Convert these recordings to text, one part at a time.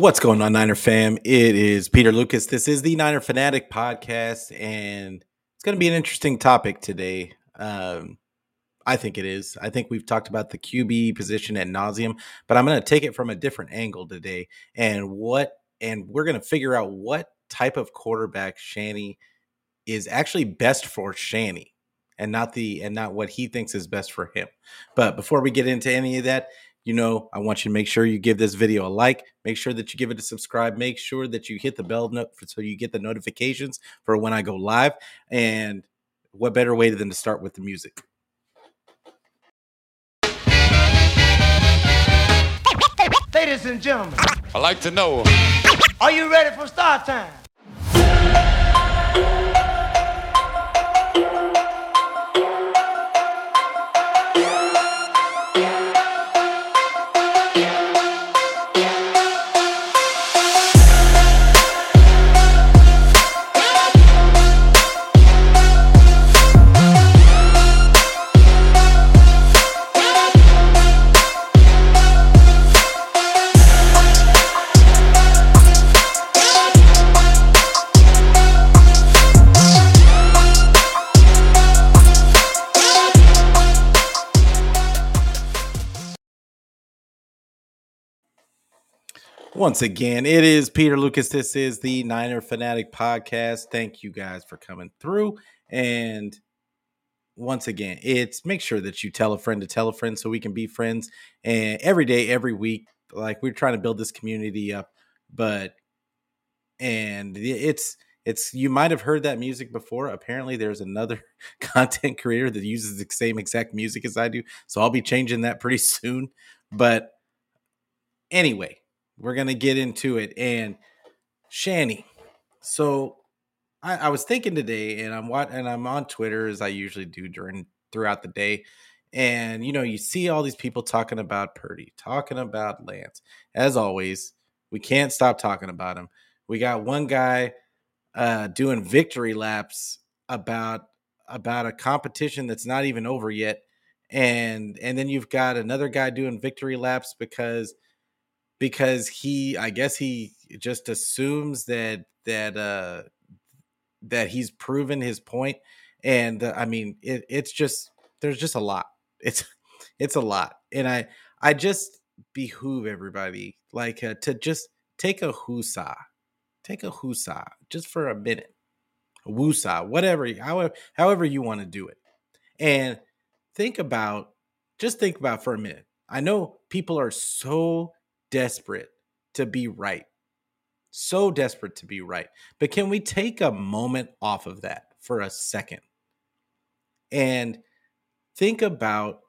What's going on, Niner fam? It is Peter Lucas. This is the Niner Fanatic podcast, and it's going to be an interesting topic today. Um, I think it is. I think we've talked about the QB position at nauseum, but I'm going to take it from a different angle today, and what, and we're going to figure out what type of quarterback Shanny is actually best for Shanny, and not the and not what he thinks is best for him. But before we get into any of that, you know, I want you to make sure you give this video a like. Make sure that you give it a subscribe. Make sure that you hit the bell note so you get the notifications for when I go live. And what better way than to start with the music? Ladies and gentlemen, I like to know. are you ready for start time? Once again, it is Peter Lucas. This is the Niner Fanatic Podcast. Thank you guys for coming through. And once again, it's make sure that you tell a friend to tell a friend so we can be friends. And every day, every week, like we're trying to build this community up. But and it's it's you might have heard that music before. Apparently, there's another content creator that uses the same exact music as I do. So I'll be changing that pretty soon. But anyway, we're gonna get into it. And Shanny, so I, I was thinking today, and I'm what, and I'm on Twitter as I usually do during throughout the day. And you know, you see all these people talking about Purdy, talking about Lance. As always, we can't stop talking about him. We got one guy uh, doing victory laps about about a competition that's not even over yet, and and then you've got another guy doing victory laps because because he I guess he just assumes that that uh that he's proven his point and uh, I mean it, it's just there's just a lot. It's it's a lot and I I just behoove everybody like uh, to just take a husa take a husa just for a minute. A woosah whatever however however you want to do it and think about just think about for a minute. I know people are so desperate to be right. So desperate to be right. But can we take a moment off of that for a second and think about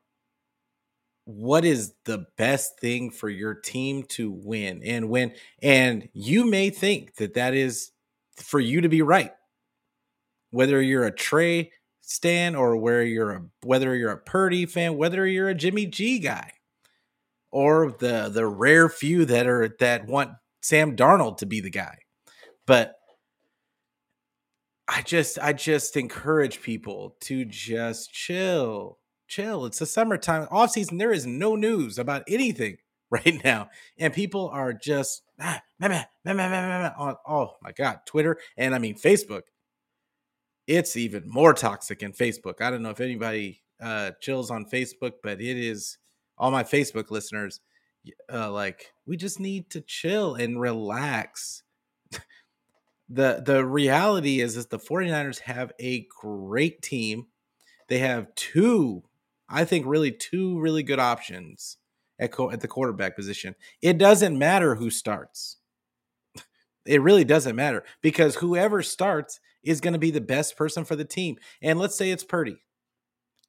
what is the best thing for your team to win and win? And you may think that that is for you to be right. Whether you're a Trey stan or where you're a whether you're a Purdy fan, whether you're a Jimmy G guy or the the rare few that are that want Sam Darnold to be the guy. But I just I just encourage people to just chill. Chill. It's the summertime off season. There is no news about anything right now. And people are just ah, meh, meh, meh, meh, meh, meh, on oh my god, Twitter and I mean Facebook. It's even more toxic in Facebook. I don't know if anybody uh chills on Facebook, but it is all my Facebook listeners, uh, like we just need to chill and relax. the The reality is, is the 49ers have a great team. They have two, I think, really two really good options at co- at the quarterback position. It doesn't matter who starts. It really doesn't matter because whoever starts is going to be the best person for the team. And let's say it's Purdy.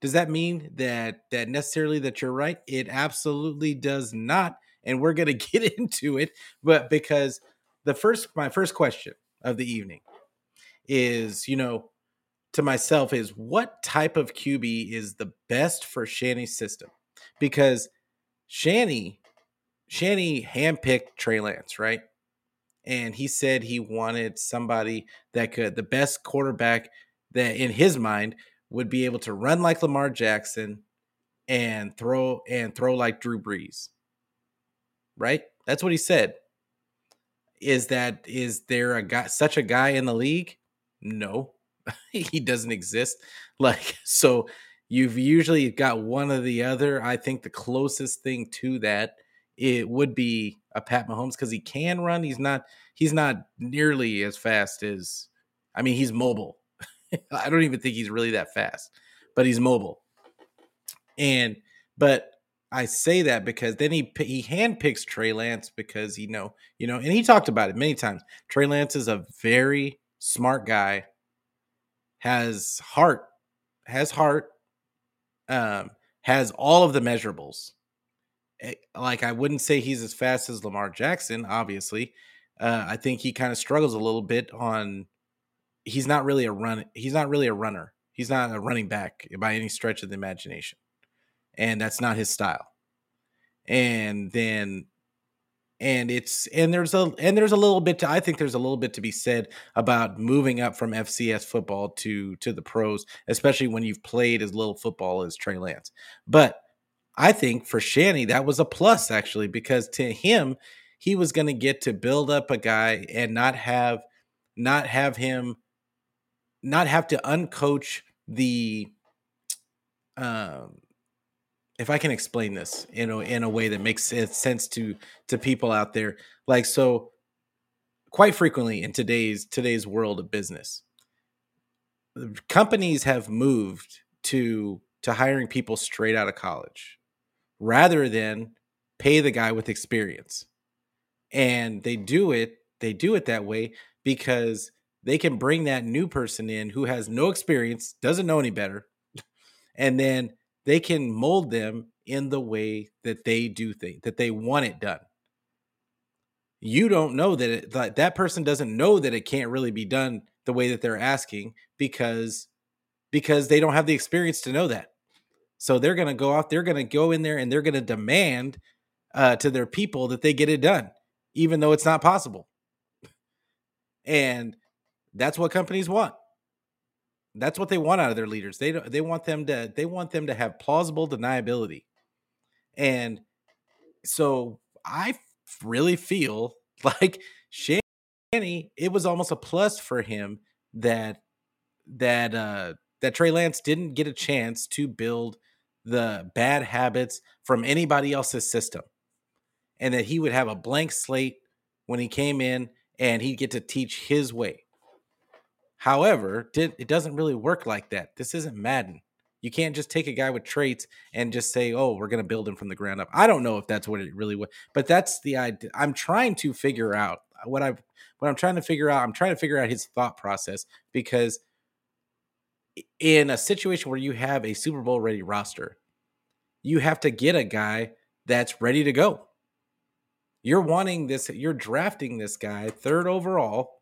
Does that mean that that necessarily that you're right? It absolutely does not, and we're going to get into it. But because the first, my first question of the evening is, you know, to myself is what type of QB is the best for Shanny's system? Because Shanny, Shanny handpicked Trey Lance, right? And he said he wanted somebody that could the best quarterback that in his mind would be able to run like Lamar Jackson and throw and throw like Drew Brees. Right? That's what he said. is that is there a guy such a guy in the league? No. he doesn't exist. Like so you've usually got one or the other. I think the closest thing to that it would be a Pat Mahomes because he can run. He's not he's not nearly as fast as I mean, he's mobile. I don't even think he's really that fast, but he's mobile. And but I say that because then he he handpicks Trey Lance because you know you know, and he talked about it many times. Trey Lance is a very smart guy, has heart, has heart, um, has all of the measurables. Eh, like I wouldn't say he's as fast as Lamar Jackson, obviously. Uh, I think he kind of struggles a little bit on. He's not really a run. He's not really a runner. He's not a running back by any stretch of the imagination, and that's not his style. And then, and it's and there's a and there's a little bit. To, I think there's a little bit to be said about moving up from FCS football to to the pros, especially when you've played as little football as Trey Lance. But I think for Shanny that was a plus actually because to him he was going to get to build up a guy and not have not have him not have to uncoach the um if I can explain this in a, in a way that makes sense to to people out there like so quite frequently in today's today's world of business companies have moved to to hiring people straight out of college rather than pay the guy with experience. And they do it they do it that way because they can bring that new person in who has no experience doesn't know any better and then they can mold them in the way that they do things that they want it done you don't know that it, that, that person doesn't know that it can't really be done the way that they're asking because because they don't have the experience to know that so they're going to go out they're going to go in there and they're going to demand uh, to their people that they get it done even though it's not possible. And that's what companies want. That's what they want out of their leaders. They they want them to they want them to have plausible deniability. And so I really feel like Shanny, it was almost a plus for him that that uh that Trey Lance didn't get a chance to build the bad habits from anybody else's system and that he would have a blank slate when he came in and he'd get to teach his way. However, it doesn't really work like that. This isn't Madden. You can't just take a guy with traits and just say, "Oh, we're going to build him from the ground up." I don't know if that's what it really was, but that's the idea. I'm trying to figure out uh, what I what I'm trying to figure out. I'm trying to figure out his thought process because in a situation where you have a Super Bowl ready roster, you have to get a guy that's ready to go. You're wanting this, you're drafting this guy third overall.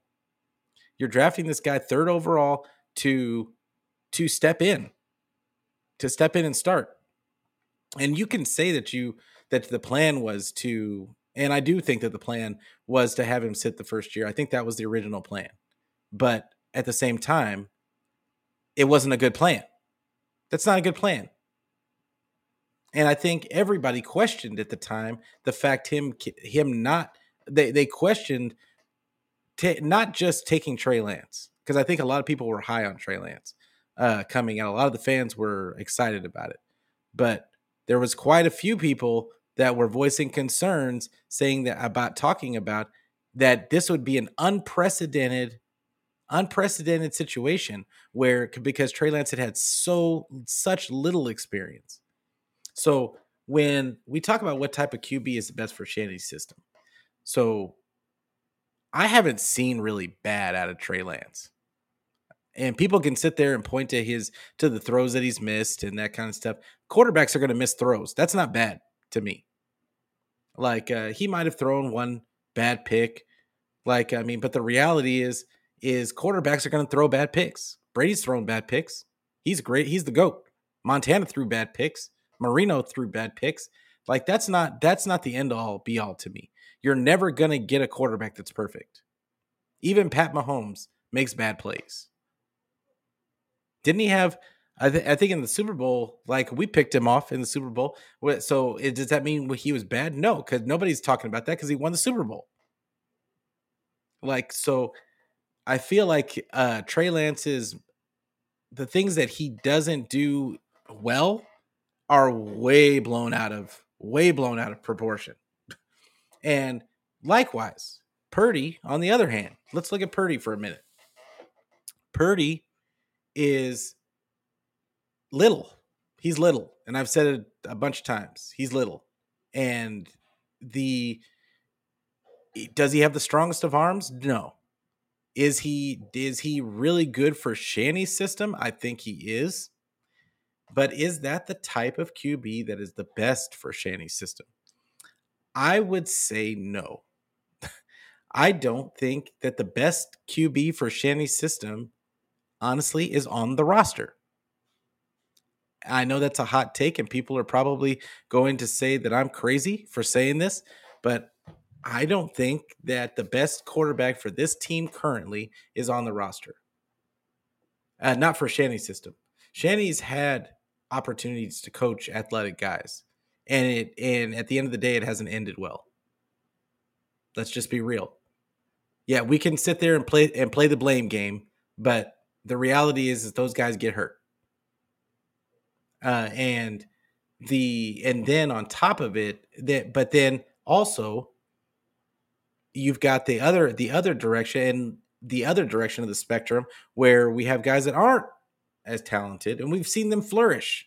You're drafting this guy third overall to to step in. To step in and start. And you can say that you that the plan was to and I do think that the plan was to have him sit the first year. I think that was the original plan. But at the same time, it wasn't a good plan. That's not a good plan. And I think everybody questioned at the time the fact him him not they they questioned t- not just taking Trey Lance because I think a lot of people were high on Trey Lance uh, coming out. A lot of the fans were excited about it, but there was quite a few people that were voicing concerns, saying that about talking about that this would be an unprecedented unprecedented situation where because Trey Lance had had so such little experience so when we talk about what type of QB is the best for Shanny's system, so I haven't seen really bad out of Trey Lance. And people can sit there and point to his to the throws that he's missed and that kind of stuff. Quarterbacks are going to miss throws. That's not bad to me. Like uh, he might have thrown one bad pick. Like I mean, but the reality is is quarterbacks are going to throw bad picks. Brady's thrown bad picks. He's great. He's the goat. Montana threw bad picks. Marino threw bad picks. Like that's not that's not the end all be all to me. You're never gonna get a quarterback that's perfect. Even Pat Mahomes makes bad plays. Didn't he have? I, th- I think in the Super Bowl, like we picked him off in the Super Bowl. So it, does that mean he was bad? No, because nobody's talking about that because he won the Super Bowl. Like so I feel like uh Trey Lance is the things that he doesn't do well are way blown out of way blown out of proportion. And likewise, Purdy, on the other hand, let's look at Purdy for a minute. Purdy is little. He's little. And I've said it a bunch of times. He's little. And the does he have the strongest of arms? No. Is he is he really good for Shanny's system? I think he is. But is that the type of QB that is the best for Shanny's system? I would say no. I don't think that the best QB for Shanny's system, honestly, is on the roster. I know that's a hot take, and people are probably going to say that I'm crazy for saying this, but I don't think that the best quarterback for this team currently is on the roster. Uh, not for Shanny's system. Shanny's had opportunities to coach athletic guys, and it and at the end of the day, it hasn't ended well. Let's just be real. Yeah, we can sit there and play and play the blame game, but the reality is, is those guys get hurt. Uh, and the and then on top of it, that but then also you've got the other the other direction and the other direction of the spectrum where we have guys that aren't as talented and we've seen them flourish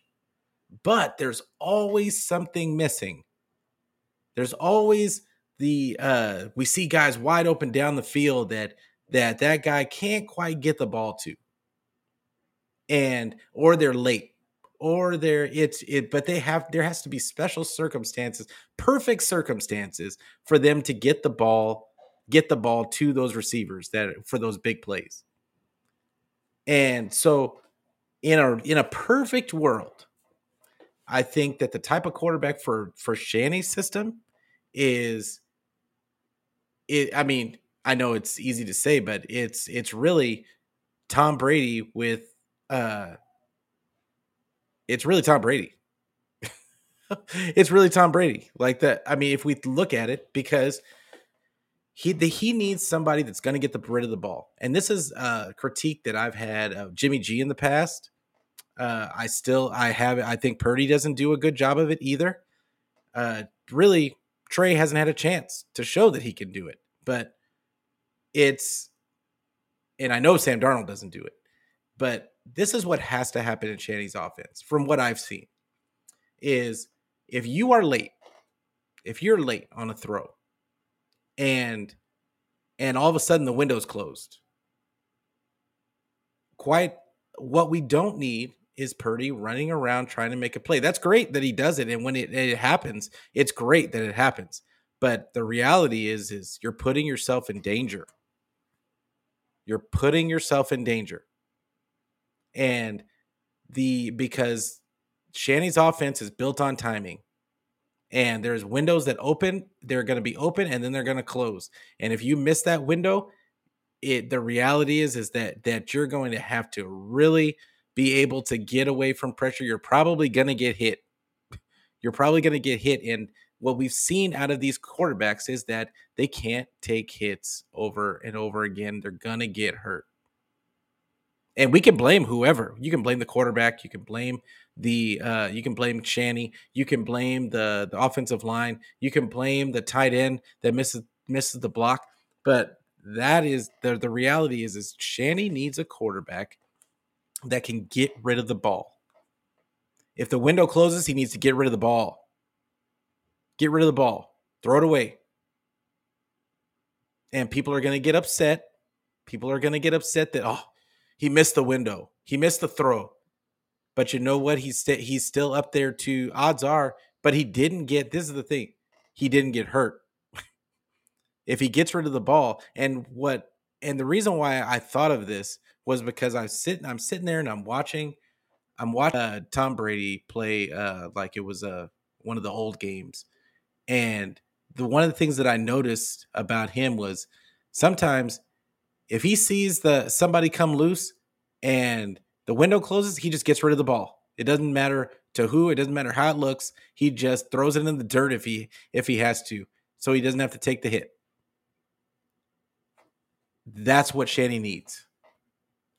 but there's always something missing. There's always the uh we see guys wide open down the field that that that guy can't quite get the ball to. And or they're late or they're it's it but they have there has to be special circumstances perfect circumstances for them to get the ball get the ball to those receivers that for those big plays. And so in a in a perfect world i think that the type of quarterback for for shanny's system is it i mean i know it's easy to say but it's it's really tom brady with uh it's really Tom Brady. it's really Tom Brady. Like that. I mean, if we look at it, because he the, he needs somebody that's going to get the rid of the ball. And this is a critique that I've had of Jimmy G in the past. Uh, I still I have I think Purdy doesn't do a good job of it either. Uh, really, Trey hasn't had a chance to show that he can do it. But it's and I know Sam Darnold doesn't do it, but this is what has to happen in Shanny's offense from what I've seen is if you are late, if you're late on a throw and and all of a sudden the window's closed. Quite what we don't need is Purdy running around trying to make a play. That's great that he does it and when it, it happens, it's great that it happens. But the reality is is you're putting yourself in danger. You're putting yourself in danger and the because Shanny's offense is built on timing. And there's windows that open, they're going to be open and then they're going to close. And if you miss that window, it the reality is is that that you're going to have to really be able to get away from pressure. You're probably going to get hit. You're probably going to get hit and what we've seen out of these quarterbacks is that they can't take hits over and over again. They're going to get hurt and we can blame whoever. You can blame the quarterback. You can blame the uh, you can blame Shanny. You can blame the the offensive line. You can blame the tight end that misses misses the block. But that is the the reality is is Shanny needs a quarterback that can get rid of the ball. If the window closes, he needs to get rid of the ball. Get rid of the ball. Throw it away. And people are going to get upset. People are going to get upset that oh, he missed the window. He missed the throw. But you know what? He's st- he's still up there to odds are, but he didn't get this is the thing. He didn't get hurt. if he gets rid of the ball and what and the reason why I thought of this was because I'm sitting I'm sitting there and I'm watching I'm watching uh, Tom Brady play uh, like it was uh, one of the old games. And the one of the things that I noticed about him was sometimes if he sees the somebody come loose and the window closes, he just gets rid of the ball. It doesn't matter to who, it doesn't matter how it looks. He just throws it in the dirt if he if he has to, so he doesn't have to take the hit. That's what Shanny needs.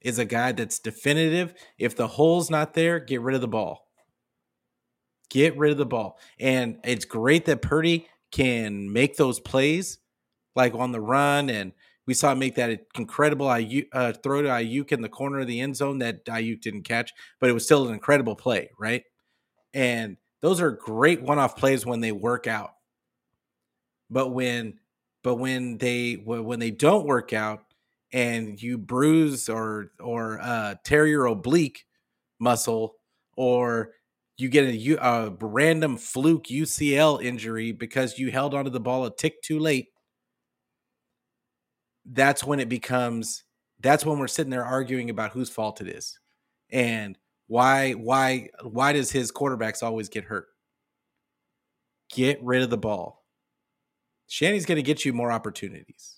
Is a guy that's definitive. If the hole's not there, get rid of the ball. Get rid of the ball. And it's great that Purdy can make those plays like on the run and we saw him make that incredible uh, throw to Aiyuk in the corner of the end zone that Aiyuk didn't catch, but it was still an incredible play, right? And those are great one-off plays when they work out. But when but when they when they don't work out and you bruise or or uh, tear your oblique muscle or you get a, a random fluke UCL injury because you held onto the ball a tick too late. That's when it becomes that's when we're sitting there arguing about whose fault it is and why why why does his quarterbacks always get hurt? Get rid of the ball. Shanny's going to get you more opportunities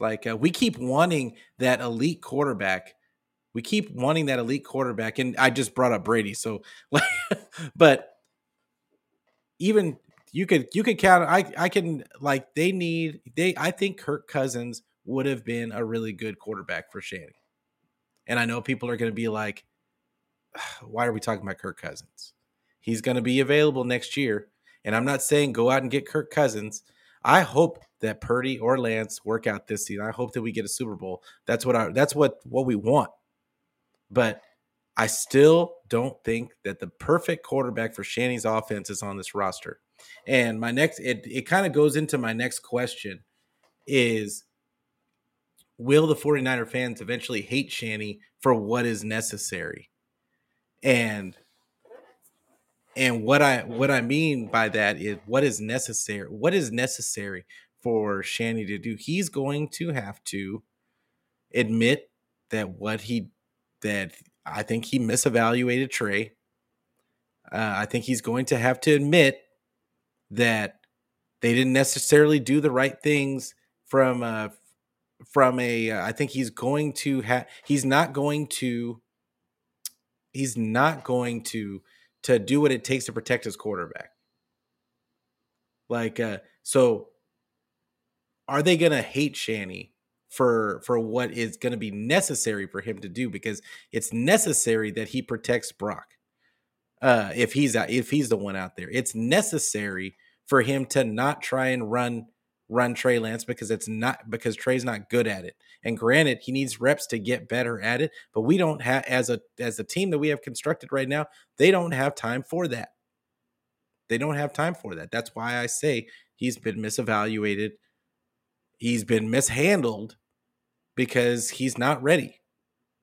like uh, we keep wanting that elite quarterback we keep wanting that elite quarterback and i just brought up brady so but even you could you could count I I can like they need they I think Kirk Cousins would have been a really good quarterback for Shanny. And I know people are going to be like why are we talking about Kirk Cousins? He's going to be available next year. And I'm not saying go out and get Kirk Cousins. I hope that Purdy or Lance work out this season. I hope that we get a Super Bowl. That's what I that's what what we want. But I still don't think that the perfect quarterback for Shanny's offense is on this roster. And my next, it, it kind of goes into my next question is will the 49er fans eventually hate Shanny for what is necessary? And and what I what I mean by that is what is necessary. What is necessary for Shanny to do? He's going to have to admit that what he that I think he misevaluated Trey. Uh, I think he's going to have to admit that they didn't necessarily do the right things from uh from a uh, I think he's going to have he's not going to he's not going to to do what it takes to protect his quarterback. Like uh so are they going to hate Shanny for for what is going to be necessary for him to do because it's necessary that he protects Brock uh, if he's out, if he's the one out there. It's necessary for him to not try and run run Trey Lance because it's not because Trey's not good at it. And granted, he needs reps to get better at it, but we don't have as a as a team that we have constructed right now, they don't have time for that. They don't have time for that. That's why I say he's been misevaluated. He's been mishandled because he's not ready.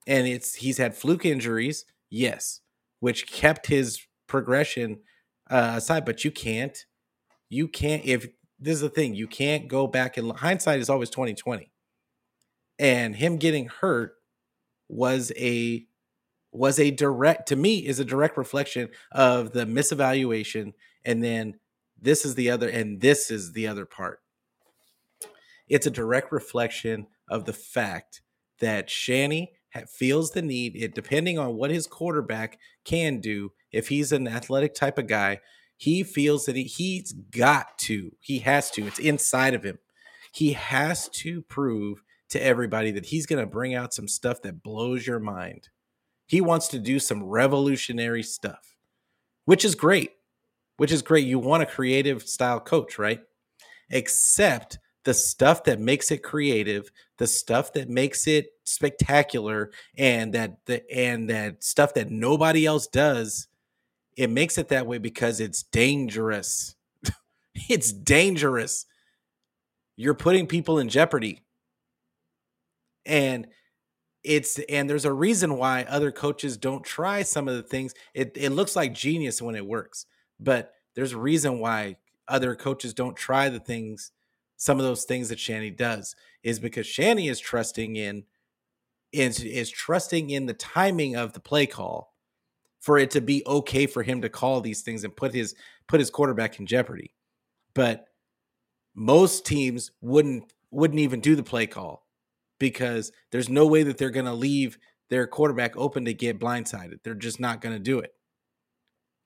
And it's he's had fluke injuries, yes, which kept his progression uh, aside. But you can't, you can't. If this is the thing, you can't go back and hindsight is always twenty twenty. And him getting hurt was a was a direct to me is a direct reflection of the misevaluation and then this is the other and this is the other part it's a direct reflection of the fact that Shanny feels the need, it, depending on what his quarterback can do, if he's an athletic type of guy, he feels that he, he's got to, he has to, it's inside of him. He has to prove to everybody that he's going to bring out some stuff that blows your mind. He wants to do some revolutionary stuff, which is great. Which is great. You want a creative style coach, right? Except the stuff that makes it creative, the stuff that makes it spectacular, and that the and that stuff that nobody else does, it makes it that way because it's dangerous. it's dangerous. You're putting people in jeopardy. And it's and there's a reason why other coaches don't try some of the things. It it looks like genius when it works, but there's a reason why other coaches don't try the things some of those things that Shanny does is because Shanny is trusting in is is trusting in the timing of the play call for it to be okay for him to call these things and put his put his quarterback in jeopardy. But most teams wouldn't wouldn't even do the play call because there's no way that they're going to leave their quarterback open to get blindsided. They're just not going to do it.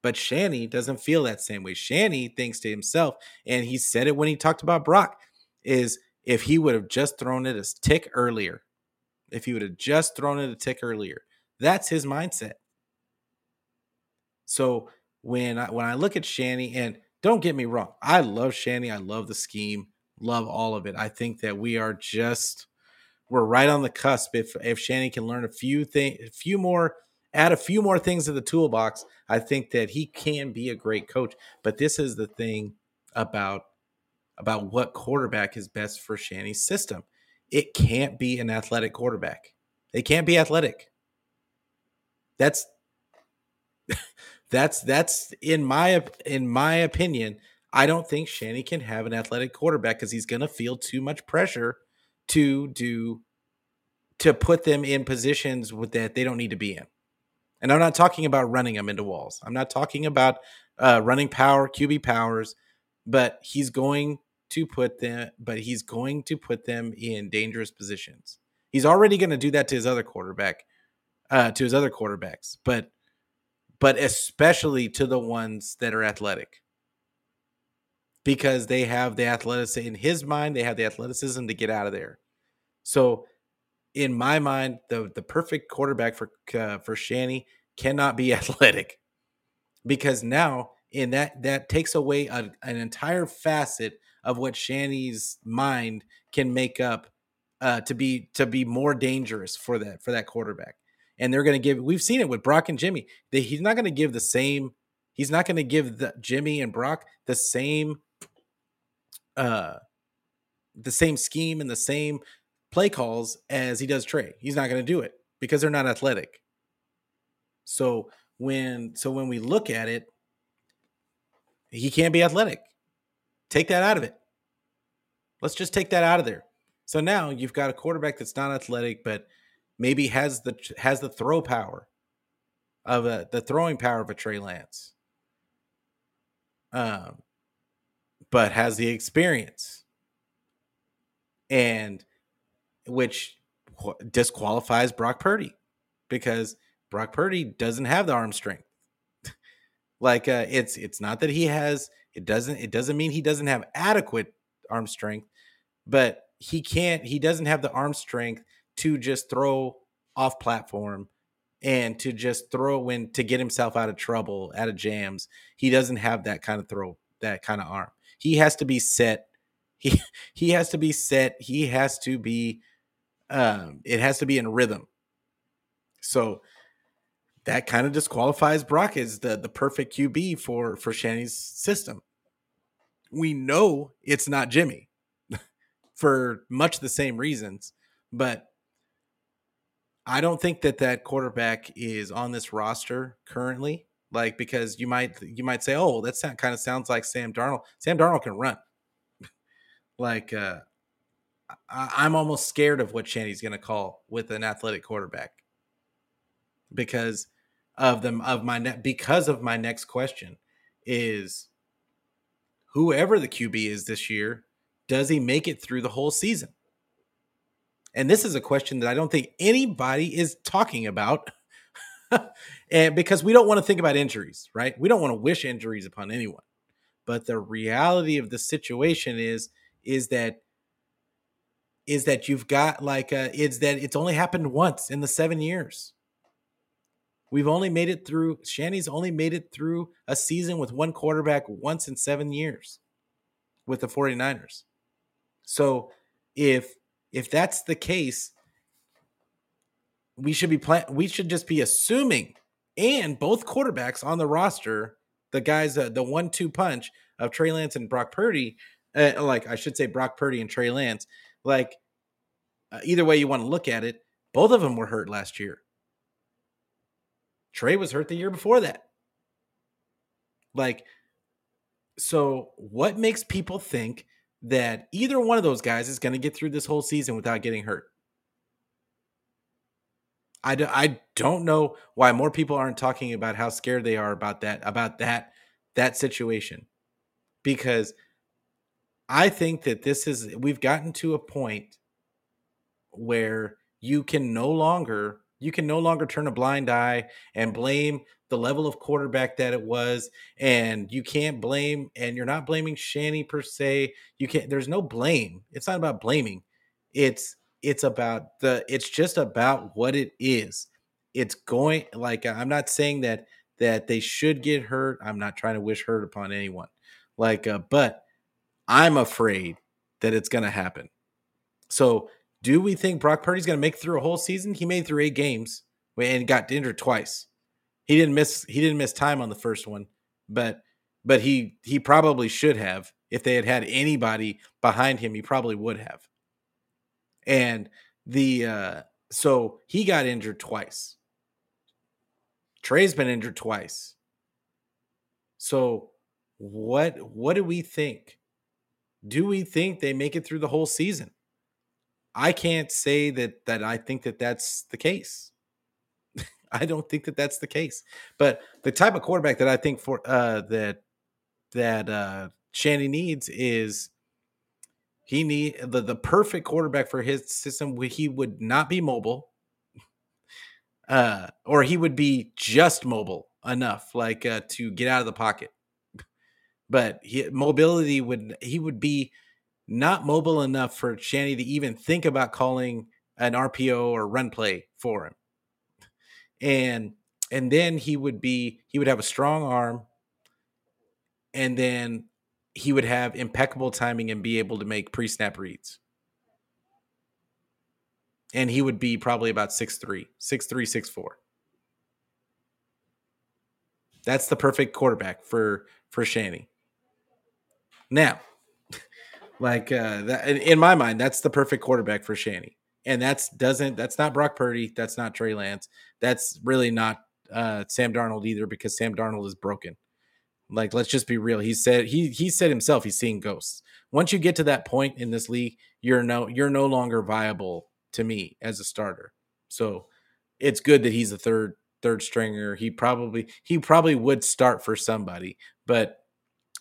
But Shanny doesn't feel that same way. Shanny thinks to himself, and he said it when he talked about Brock, is if he would have just thrown it a tick earlier, if he would have just thrown it a tick earlier, that's his mindset. So when I when I look at Shanny, and don't get me wrong, I love Shanny, I love the scheme, love all of it. I think that we are just we're right on the cusp. If if Shanny can learn a few things, a few more, add a few more things to the toolbox, I think that he can be a great coach. But this is the thing about about what quarterback is best for Shanny's system. It can't be an athletic quarterback. It can't be athletic. That's that's that's in my in my opinion. I don't think Shanny can have an athletic quarterback because he's going to feel too much pressure to do to put them in positions with that they don't need to be in. And I'm not talking about running them into walls. I'm not talking about uh, running power, QB powers, but he's going to put them, but he's going to put them in dangerous positions. He's already going to do that to his other quarterback, uh, to his other quarterbacks, but but especially to the ones that are athletic. Because they have the athleticism in his mind they have the athleticism to get out of there. So in my mind the the perfect quarterback for uh, for Shanny cannot be athletic. Because now in that that takes away a, an entire facet of what Shanny's mind can make up uh, to be to be more dangerous for that for that quarterback and they're going to give. We've seen it with Brock and Jimmy. They, he's not going to give the same. He's not going to give the Jimmy and Brock the same, uh, the same scheme and the same play calls as he does Trey. He's not going to do it because they're not athletic. So when so when we look at it, he can't be athletic. Take that out of it. Let's just take that out of there. So now you've got a quarterback that's not athletic, but maybe has the has the throw power of a the throwing power of a Trey Lance. Um, but has the experience, and which disqualifies Brock Purdy because Brock Purdy doesn't have the arm strength. like uh, it's it's not that he has it doesn't it doesn't mean he doesn't have adequate arm strength, but he can't he doesn't have the arm strength to just throw off platform and to just throw when to get himself out of trouble, out of jams. He doesn't have that kind of throw, that kind of arm. He has to be set. He he has to be set. He has to be um it has to be in rhythm. So that kind of disqualifies Brock as the the perfect QB for for Shanny's system. We know it's not Jimmy for much the same reasons, but I don't think that that quarterback is on this roster currently. Like because you might you might say, oh, that sound, kind of sounds like Sam Darnold. Sam Darnold can run. like uh, I, am almost scared of what Shanny's going to call with an athletic quarterback because of them of my ne- because of my next question is whoever the QB is this year, does he make it through the whole season? And this is a question that I don't think anybody is talking about. and because we don't want to think about injuries, right? We don't want to wish injuries upon anyone. But the reality of the situation is is that is that you've got like a, it's that it's only happened once in the 7 years. We've only made it through Shanny's only made it through a season with one quarterback once in 7 years with the 49ers. So if if that's the case, we should be plan- we should just be assuming and both quarterbacks on the roster, the guys uh, the one-two punch of Trey Lance and Brock Purdy, uh, like I should say Brock Purdy and Trey Lance, like uh, either way you want to look at it, both of them were hurt last year. Trey was hurt the year before that. Like so what makes people think that either one of those guys is going to get through this whole season without getting hurt. I, do, I don't know why more people aren't talking about how scared they are about that about that that situation because I think that this is we've gotten to a point where you can no longer you can no longer turn a blind eye and blame the level of quarterback that it was, and you can't blame, and you're not blaming Shanny per se. You can't. There's no blame. It's not about blaming. It's it's about the. It's just about what it is. It's going like I'm not saying that that they should get hurt. I'm not trying to wish hurt upon anyone. Like, uh, but I'm afraid that it's going to happen. So, do we think Brock Purdy's going to make through a whole season? He made through eight games and got injured twice. He didn't miss. He didn't miss time on the first one, but but he he probably should have. If they had had anybody behind him, he probably would have. And the uh, so he got injured twice. Trey's been injured twice. So what what do we think? Do we think they make it through the whole season? I can't say that that I think that that's the case. I don't think that that's the case. But the type of quarterback that I think for uh that that uh needs is he need the, the perfect quarterback for his system he would not be mobile uh or he would be just mobile enough like uh, to get out of the pocket but he, mobility would he would be not mobile enough for Shanny to even think about calling an RPO or run play for him. And and then he would be he would have a strong arm and then he would have impeccable timing and be able to make pre-snap reads. And he would be probably about 6'3, 6'3, 6'4. That's the perfect quarterback for for Shanny. Now, like uh, that, in my mind, that's the perfect quarterback for Shanny, and that's doesn't that's not Brock Purdy, that's not Trey Lance, that's really not uh, Sam Darnold either because Sam Darnold is broken. Like, let's just be real. He said he he said himself he's seeing ghosts. Once you get to that point in this league, you're no you're no longer viable to me as a starter. So it's good that he's a third third stringer. He probably he probably would start for somebody, but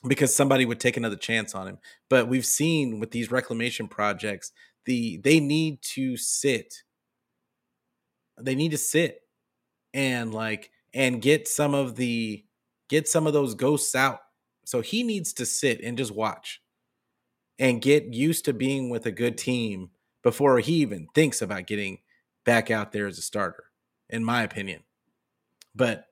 because somebody would take another chance on him. But we've seen with these reclamation projects, the they need to sit. They need to sit and like and get some of the get some of those ghosts out. So he needs to sit and just watch and get used to being with a good team before he even thinks about getting back out there as a starter, in my opinion. But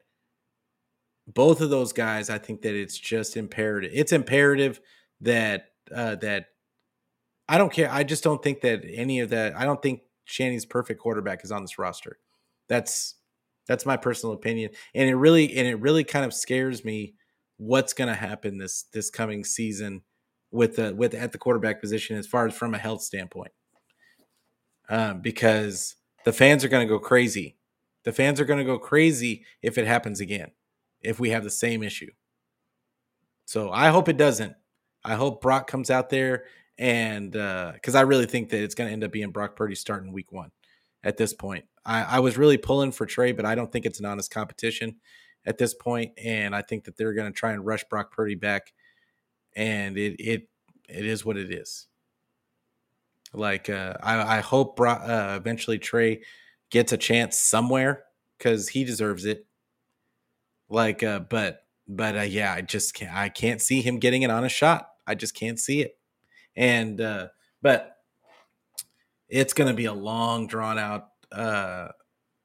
both of those guys, I think that it's just imperative. It's imperative that uh, that I don't care. I just don't think that any of that. I don't think Shanny's perfect quarterback is on this roster. That's that's my personal opinion, and it really and it really kind of scares me what's going to happen this this coming season with the with at the quarterback position as far as from a health standpoint, um, because the fans are going to go crazy. The fans are going to go crazy if it happens again if we have the same issue. So I hope it doesn't. I hope Brock comes out there and because uh, I really think that it's going to end up being Brock Purdy starting week one at this point. I, I was really pulling for Trey, but I don't think it's an honest competition at this point, and I think that they're going to try and rush Brock Purdy back, and it it it is what it is. Like uh, I, I hope Brock, uh, eventually Trey gets a chance somewhere because he deserves it. Like, uh, but but uh, yeah, I just can't. I can't see him getting it on a shot. I just can't see it. And uh, but it's going to be a long, drawn out. Uh,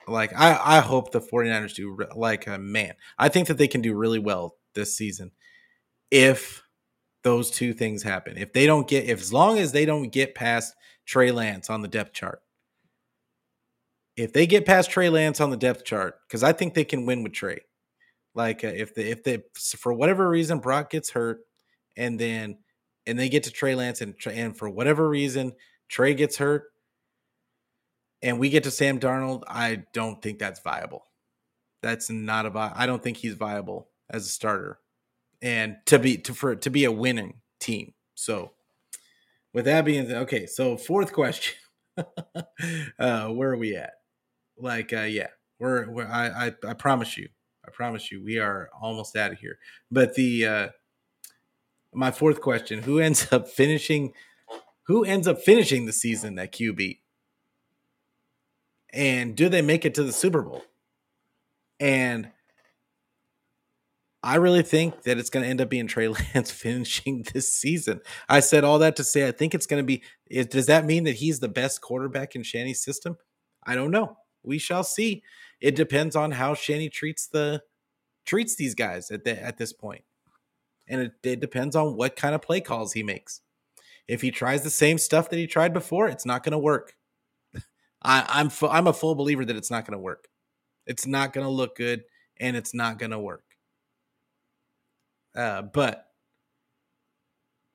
like I, I hope the 49ers do like a uh, man. I think that they can do really well this season if those two things happen. If they don't get, if as long as they don't get past Trey Lance on the depth chart, if they get past Trey Lance on the depth chart, because I think they can win with Trey. Like uh, if the if they for whatever reason Brock gets hurt, and then and they get to Trey Lance and and for whatever reason Trey gets hurt, and we get to Sam Darnold, I don't think that's viable. That's not a I don't think he's viable as a starter, and to be to for to be a winning team. So, with that being okay, so fourth question, uh, where are we at? Like, uh, yeah, we're, we're I, I I promise you, I promise you, we are almost out of here. But the uh, my fourth question: Who ends up finishing? Who ends up finishing the season at QB? And do they make it to the Super Bowl? And I really think that it's going to end up being Trey Lance finishing this season. I said all that to say I think it's going to be. Does that mean that he's the best quarterback in Shanny's system? I don't know. We shall see. It depends on how Shanny treats the treats these guys at the, at this point, and it, it depends on what kind of play calls he makes. If he tries the same stuff that he tried before, it's not going to work. I, I'm I'm a full believer that it's not going to work. It's not going to look good, and it's not going to work. Uh, but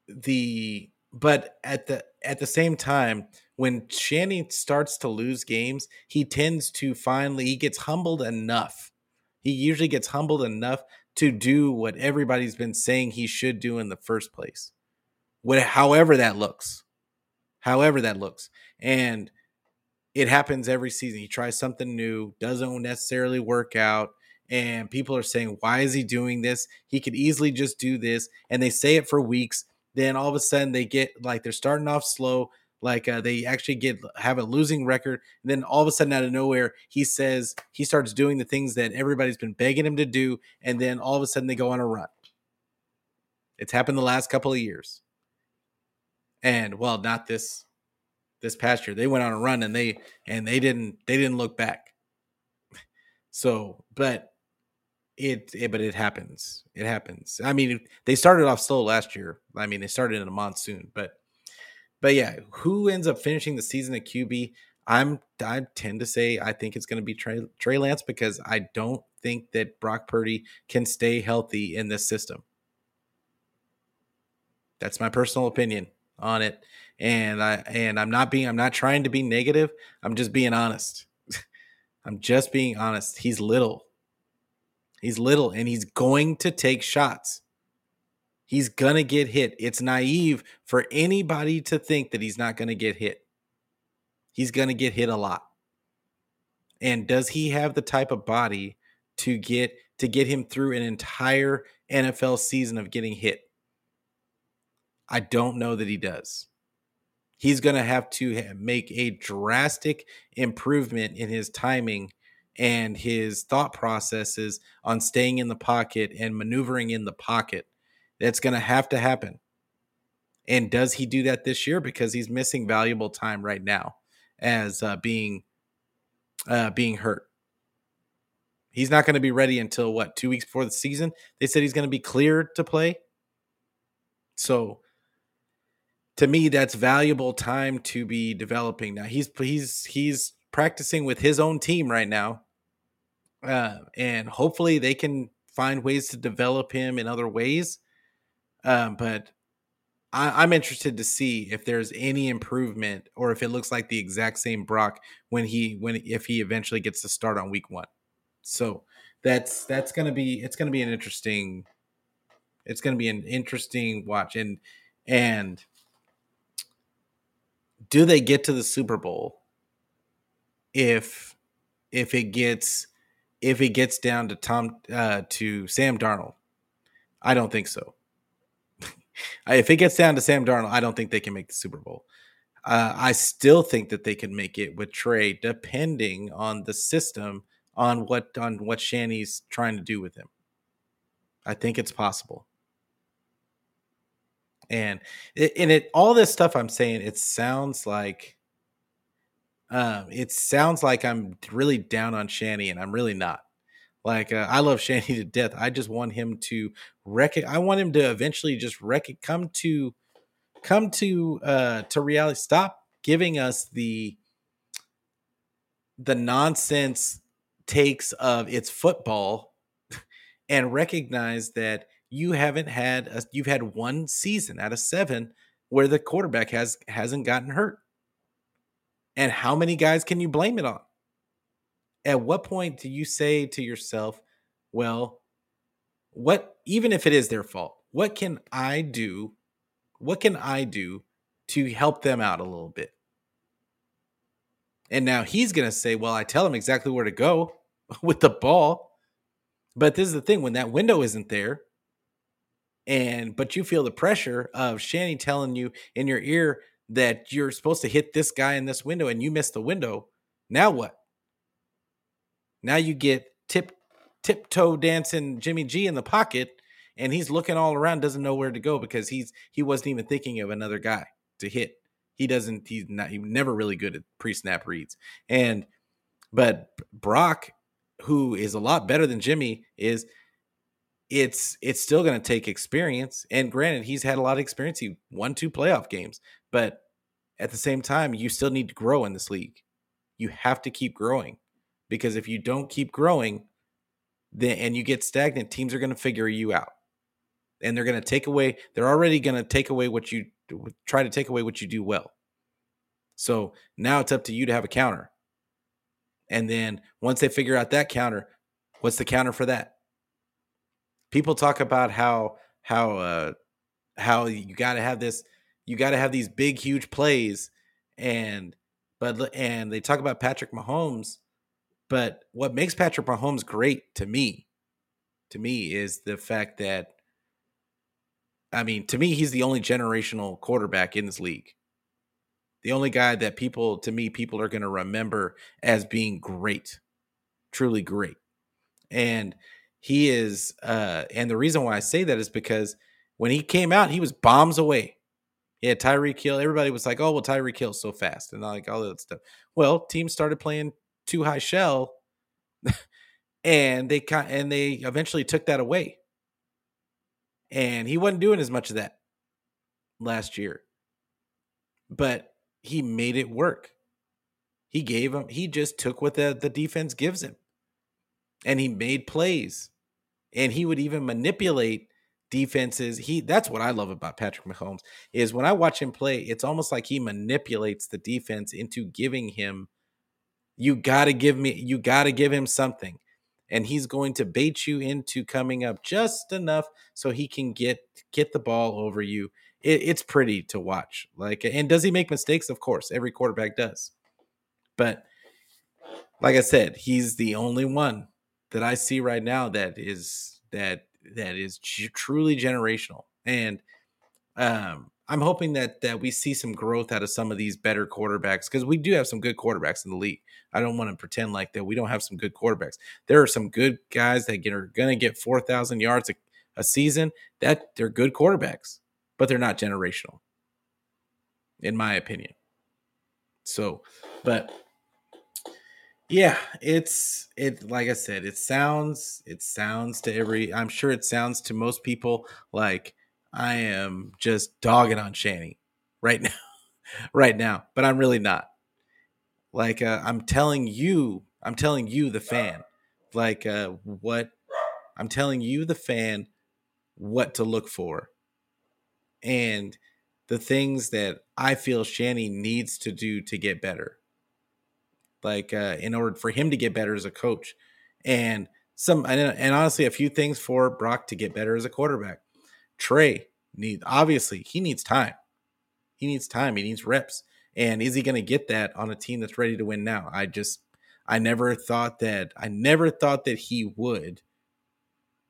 the but at the at the same time, when Shanny starts to lose games, he tends to finally he gets humbled enough. He usually gets humbled enough to do what everybody's been saying he should do in the first place. What however that looks. However that looks. And it happens every season. He tries something new, doesn't necessarily work out, and people are saying, "Why is he doing this? He could easily just do this." And they say it for weeks. Then all of a sudden, they get like they're starting off slow, like uh, they actually get have a losing record. And then all of a sudden, out of nowhere, he says he starts doing the things that everybody's been begging him to do, and then all of a sudden, they go on a run. It's happened the last couple of years, and well, not this this past year. They went on a run and they and they didn't they didn't look back. So, but it, it but it happens. It happens. I mean, they started off slow last year. I mean, they started in a monsoon, but but yeah, who ends up finishing the season at QB? I'm I tend to say I think it's going to be Trey, Trey Lance because I don't think that Brock Purdy can stay healthy in this system. That's my personal opinion on it and I and I'm not being I'm not trying to be negative. I'm just being honest. I'm just being honest. He's little. He's little and he's going to take shots. He's going to get hit. It's naive for anybody to think that he's not going to get hit. He's going to get hit a lot. And does he have the type of body to get to get him through an entire NFL season of getting hit? I don't know that he does he's going to have to make a drastic improvement in his timing and his thought processes on staying in the pocket and maneuvering in the pocket. That's going to have to happen. And does he do that this year? Because he's missing valuable time right now as uh, being uh, being hurt. He's not going to be ready until what two weeks before the season. They said he's going to be cleared to play. So to me that's valuable time to be developing now he's he's he's practicing with his own team right now uh, and hopefully they can find ways to develop him in other ways um, but I, i'm interested to see if there's any improvement or if it looks like the exact same brock when he when if he eventually gets to start on week one so that's that's gonna be it's gonna be an interesting it's gonna be an interesting watch and and do they get to the Super Bowl if if it gets if it gets down to Tom uh, to Sam Darnold? I don't think so. If it gets down to Sam Darnold, I don't think they can make the Super Bowl. Uh, I still think that they can make it with Trey, depending on the system, on what on what Shanny's trying to do with him. I think it's possible and it, and it all this stuff i'm saying it sounds like um it sounds like i'm really down on shanny and i'm really not like uh, i love shanny to death i just want him to rec i want him to eventually just rec come to come to uh to reality stop giving us the the nonsense takes of it's football and recognize that you haven't had a, you've had one season out of seven where the quarterback has hasn't gotten hurt. And how many guys can you blame it on? At what point do you say to yourself, well, what even if it is their fault, what can I do? What can I do to help them out a little bit? And now he's going to say, well, I tell him exactly where to go with the ball. But this is the thing when that window isn't there, and but you feel the pressure of Shanny telling you in your ear that you're supposed to hit this guy in this window and you miss the window. Now what? Now you get tip tiptoe dancing Jimmy G in the pocket, and he's looking all around, doesn't know where to go because he's he wasn't even thinking of another guy to hit. He doesn't. He's not. He's never really good at pre-snap reads. And but Brock, who is a lot better than Jimmy, is it's it's still going to take experience. And granted, he's had a lot of experience. He won two playoff games, but at the same time, you still need to grow in this league. You have to keep growing because if you don't keep growing, then and you get stagnant, teams are going to figure you out, and they're going to take away. They're already going to take away what you try to take away what you do well. So now it's up to you to have a counter. And then once they figure out that counter, what's the counter for that? People talk about how how uh how you got to have this you got to have these big huge plays and but and they talk about Patrick Mahomes, but what makes Patrick Mahomes great to me to me is the fact that I mean, to me, he's the only generational quarterback in this league. The only guy that people, to me, people are going to remember as being great, truly great. And he is, uh, and the reason why I say that is because when he came out, he was bombs away. He had Tyreek Hill. Everybody was like, oh, well, Tyreek Hill's so fast and like all that stuff. Well, teams started playing two high shell and they and they eventually took that away and he wasn't doing as much of that last year. But he made it work. He gave him, he just took what the, the defense gives him. And he made plays. And he would even manipulate defenses. He that's what I love about Patrick Mahomes is when I watch him play, it's almost like he manipulates the defense into giving him you got to give me you got to give him something and he's going to bait you into coming up just enough so he can get get the ball over you. It, it's pretty to watch. Like, and does he make mistakes? Of course, every quarterback does. But like I said, he's the only one that I see right now that is that that is truly generational. And um, I'm hoping that that we see some growth out of some of these better quarterbacks because we do have some good quarterbacks in the league. I don't want to pretend like that we don't have some good quarterbacks. There are some good guys that get, are going to get 4,000 yards a, a season. That they're good quarterbacks, but they're not generational, in my opinion. So, but yeah, it's it like I said, it sounds it sounds to every I'm sure it sounds to most people like I am just dogging on Shanny right now, right now, but I'm really not. Like uh, I'm telling you, I'm telling you, the fan, like uh, what I'm telling you, the fan, what to look for, and the things that I feel Shanny needs to do to get better. Like uh, in order for him to get better as a coach, and some and, and honestly, a few things for Brock to get better as a quarterback Trey need obviously he needs time. He needs time. He needs reps. And is he going to get that on a team that's ready to win now? I just I never thought that I never thought that he would.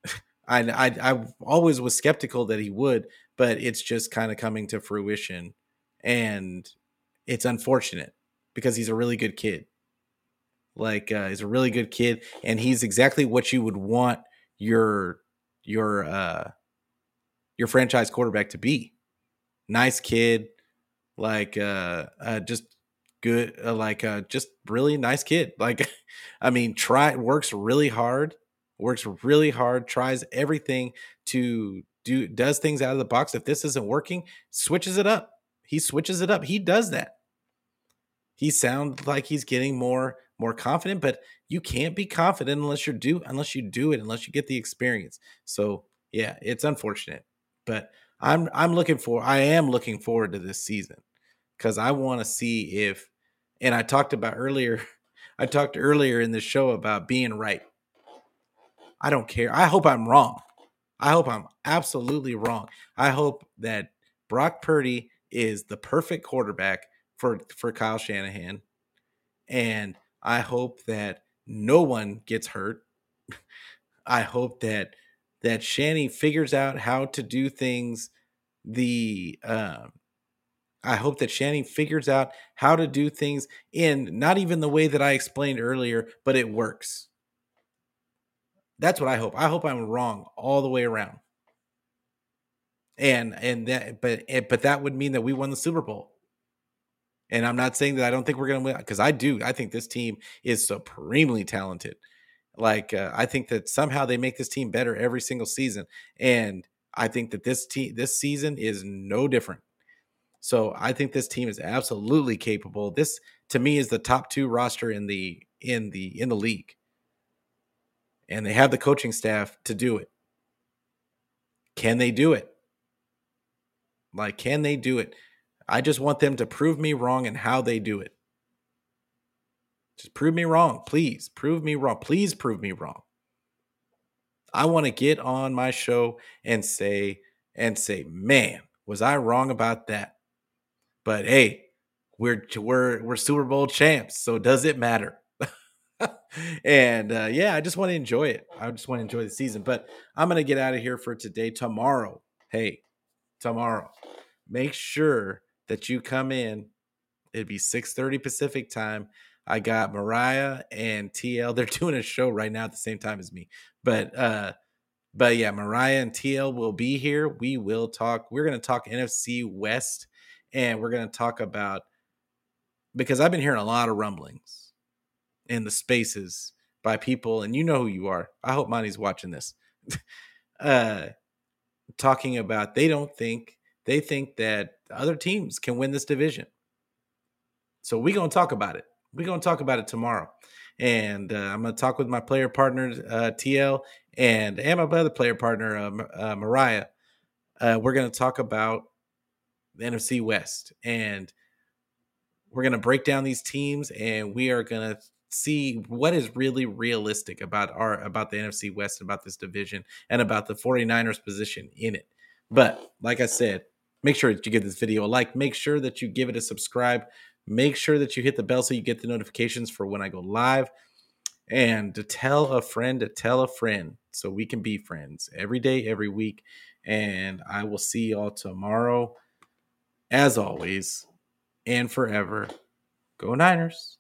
I, I I always was skeptical that he would, but it's just kind of coming to fruition, and it's unfortunate because he's a really good kid. Like uh, he's a really good kid, and he's exactly what you would want your your uh, your franchise quarterback to be. Nice kid, like uh, uh just good, uh, like uh, just really nice kid. Like, I mean, Trey works really hard, works really hard, tries everything to do, does things out of the box. If this isn't working, switches it up. He switches it up. He does that. He sounds like he's getting more more confident, but you can't be confident unless you do unless you do it, unless you get the experience. So yeah, it's unfortunate. But I'm I'm looking for I am looking forward to this season because I want to see if and I talked about earlier I talked earlier in the show about being right. I don't care. I hope I'm wrong. I hope I'm absolutely wrong. I hope that Brock Purdy is the perfect quarterback for for Kyle Shanahan and I hope that no one gets hurt. I hope that that Shanny figures out how to do things the uh, I hope that Shanny figures out how to do things in not even the way that I explained earlier, but it works. That's what I hope. I hope I'm wrong all the way around. And and that but but that would mean that we won the Super Bowl. And I'm not saying that I don't think we're going to win because I do. I think this team is supremely talented. Like uh, I think that somehow they make this team better every single season, and I think that this team this season is no different. So I think this team is absolutely capable. This to me is the top two roster in the in the in the league, and they have the coaching staff to do it. Can they do it? Like, can they do it? I just want them to prove me wrong and how they do it. Just prove me wrong, please. Prove me wrong. Please prove me wrong. I want to get on my show and say and say, "Man, was I wrong about that?" But hey, we're we're we're Super Bowl champs, so does it matter? and uh, yeah, I just want to enjoy it. I just want to enjoy the season. But I'm gonna get out of here for today. Tomorrow, hey, tomorrow, make sure that you come in. It'd be 6:30 Pacific time. I got Mariah and TL. They're doing a show right now at the same time as me. But uh but yeah, Mariah and TL will be here. We will talk. We're going to talk NFC West and we're going to talk about because I've been hearing a lot of rumblings in the spaces by people and you know who you are. I hope Monty's watching this. uh talking about they don't think they think that other teams can win this division. So we're going to talk about it. We're going to talk about it tomorrow. And uh, I'm going to talk with my player partner, uh, TL, and, and my other player partner, uh, uh Mariah. Uh, we're going to talk about the NFC West. And we're going to break down these teams and we are going to see what is really realistic about our about the NFC West, and about this division, and about the 49ers position in it. But like I said, make sure that you give this video a like. Make sure that you give it a subscribe. Make sure that you hit the bell so you get the notifications for when I go live. And to tell a friend to tell a friend so we can be friends every day, every week. And I will see y'all tomorrow. As always, and forever, go Niners.